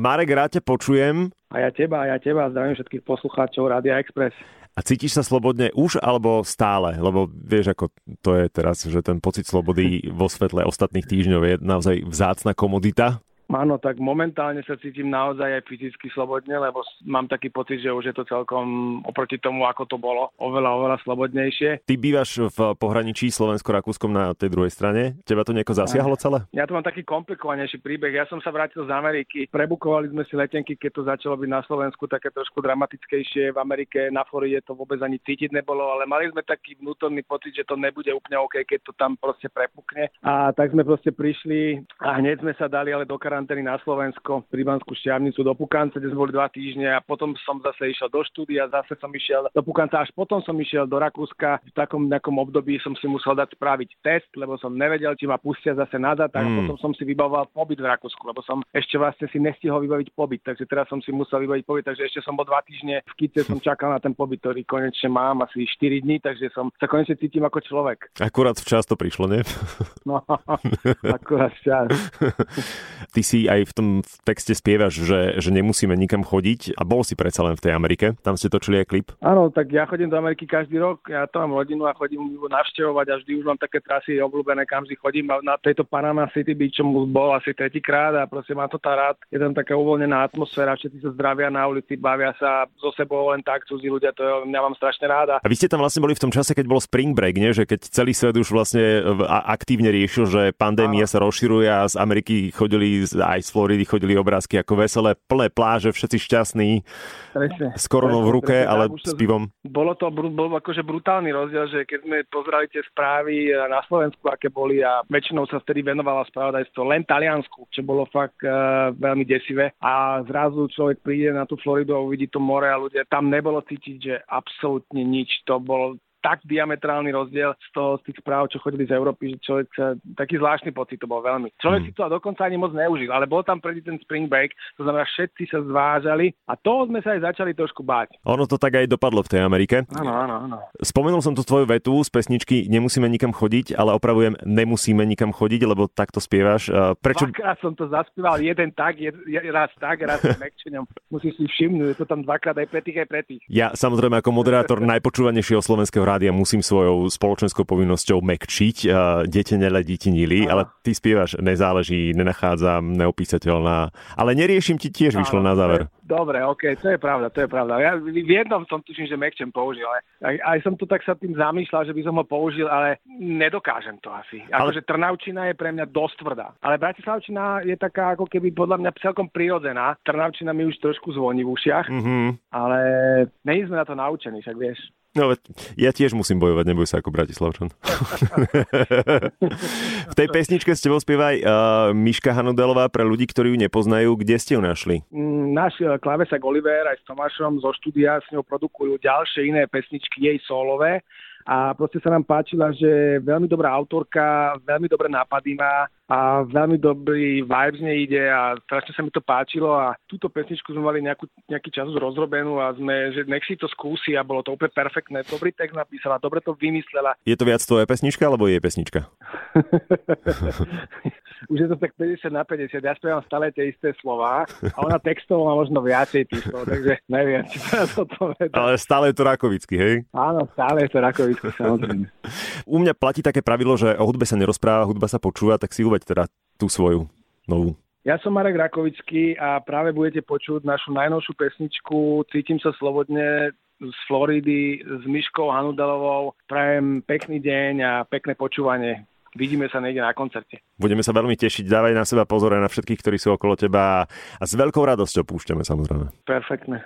Marek, rád ťa počujem. A ja teba, a ja teba. Zdravím všetkých poslucháčov Rádia Express. A cítiš sa slobodne už alebo stále? Lebo vieš, ako to je teraz, že ten pocit slobody vo svetle ostatných týždňov je naozaj vzácna komodita. Áno, tak momentálne sa cítim naozaj aj fyzicky slobodne, lebo mám taký pocit, že už je to celkom oproti tomu, ako to bolo, oveľa, oveľa slobodnejšie. Ty bývaš v pohraničí Slovensko-Rakúskom na tej druhej strane. Teba to nieko zasiahlo celé? Ja tu mám taký komplikovanejší príbeh. Ja som sa vrátil z Ameriky. Prebukovali sme si letenky, keď to začalo byť na Slovensku také trošku dramatickejšie. V Amerike, na Floride to vôbec ani cítiť nebolo, ale mali sme taký vnútorný pocit, že to nebude úplne OK, keď to tam proste prepukne. A tak sme proste prišli a hneď sme sa dali ale do karant- karantény na Slovensko, pri Banskú šťavnicu do Pukance, kde sme boli dva týždne a potom som zase išiel do štúdia, zase som išiel do Pukanca, až potom som išiel do Rakúska. V takom nejakom období som si musel dať spraviť test, lebo som nevedel, či ma pustia zase nazad, tak mm. potom som si vybavoval pobyt v Rakúsku, lebo som ešte vlastne si nestihol vybaviť pobyt, takže teraz som si musel vybaviť pobyt, takže ešte som bol dva týždne v Kice, som čakal na ten pobyt, ktorý konečne mám asi 4 dní, takže som sa konečne cítim ako človek. Akurát včas to prišlo, nie? No, akurát včas. Ty si aj v tom texte spievaš, že, že nemusíme nikam chodiť a bol si predsa len v tej Amerike. Tam ste točili aj klip. Áno, tak ja chodím do Ameriky každý rok. Ja tam mám rodinu a chodím ju navštevovať a vždy už mám také trasy obľúbené, kam si chodím. A na tejto Panama City Beach som bol asi tretíkrát a proste má to tá rád. Je tam taká uvoľnená atmosféra, všetci sa zdravia na ulici, bavia sa so sebou len tak, cudzí ľudia, to ja mám strašne ráda. A vy ste tam vlastne boli v tom čase, keď bol Spring Break, nie? že keď celý svet už vlastne aktívne riešil, že pandémia sa rozširuje a z Ameriky chodili aj z Floridy chodili obrázky ako veselé, plné pláže, všetci šťastní, presne, s koronou v ruke, presne, ale s pivom. Bolo to bol akože brutálny rozdiel, že keď sme pozerali tie správy na Slovensku, aké boli a väčšinou sa vtedy venovala spravodajstvo len Taliansku, čo bolo fakt uh, veľmi desivé. A zrazu človek príde na tú Floridu a uvidí to more a ľudia, tam nebolo cítiť, že absolútne nič. To bolo tak diametrálny rozdiel z toho, z tých správ, čo chodili z Európy, že človek sa, taký zvláštny pocit to bol veľmi. Človek mm. si to dokonca ani moc neužil, ale bol tam predtým ten spring break, to znamená, všetci sa zvážali a toho sme sa aj začali trošku báť. Ono to tak aj dopadlo v tej Amerike. Áno, áno, áno. Spomenul som tu tvoju vetu z pesničky Nemusíme nikam chodiť, ale opravujem, nemusíme nikam chodiť, lebo takto spievaš. Prečo? Dvakrát som to zaspieval, jeden tak, jed, raz tak, raz mekčením. Musíš si všimnúť, je to tam dvakrát aj pre tých, aj pre tých. Ja samozrejme ako moderátor najpočúvanejšieho slovenského rádia musím svojou spoločenskou povinnosťou mekčiť. Dete neledítinili, ale ty spievaš nezáleží, nenachádzam, neopísateľná. Ale neriešim ti tiež vyšlo na záver. Dobre, ok, to je pravda, to je pravda. Ja v jednom som tuším, že mekčem použil, ale aj, aj som tu tak sa tým zamýšľal, že by som ho použil, ale nedokážem to asi. Akože ale... Trnavčina je pre mňa dosť tvrdá. Ale Bratislavčina je taká ako keby podľa mňa celkom prirodzená. Trnavčina mi už trošku zvoní v ušiach, mm-hmm. ale nie sme na to naučení, však vieš. No, ja tiež musím bojovať, neboj sa ako Bratislavčan. v tej pesničke ste tebou spievaj uh, Miška Hanudelová pre ľudí, ktorí ju nepoznajú. Kde ste ju našli? Mm, náš uh, klávesak Oliver aj s Tomášom zo štúdia s ňou produkujú ďalšie iné pesničky jej solové a proste sa nám páčila, že veľmi dobrá autorka, veľmi dobré nápady má a veľmi dobrý vibe z nej ide a strašne sa mi to páčilo a túto pesničku sme mali nejakú, nejaký čas rozrobenú a sme, že nech si to skúsi a bolo to úplne perfektné. Dobrý text napísala, dobre to vymyslela. Je to viac tvoja pesnička alebo je pesnička? už je to tak 50 na 50. Ja spievam stále tie isté slova a ona textovo má možno viacej tých slov, takže neviem, či sa to povedať. Ale stále je to rakovicky, hej? Áno, stále je to rakovicky, samozrejme. U mňa platí také pravidlo, že o hudbe sa nerozpráva, hudba sa počúva, tak si uveď teda tú svoju novú. Ja som Marek Rakovický a práve budete počuť našu najnovšiu pesničku Cítim sa slobodne z Floridy s Myškou Hanudelovou. Prajem pekný deň a pekné počúvanie. Vidíme sa niekde na koncerte. Budeme sa veľmi tešiť, dávaj na seba pozor aj na všetkých, ktorí sú okolo teba a s veľkou radosťou púšťame samozrejme. Perfektne.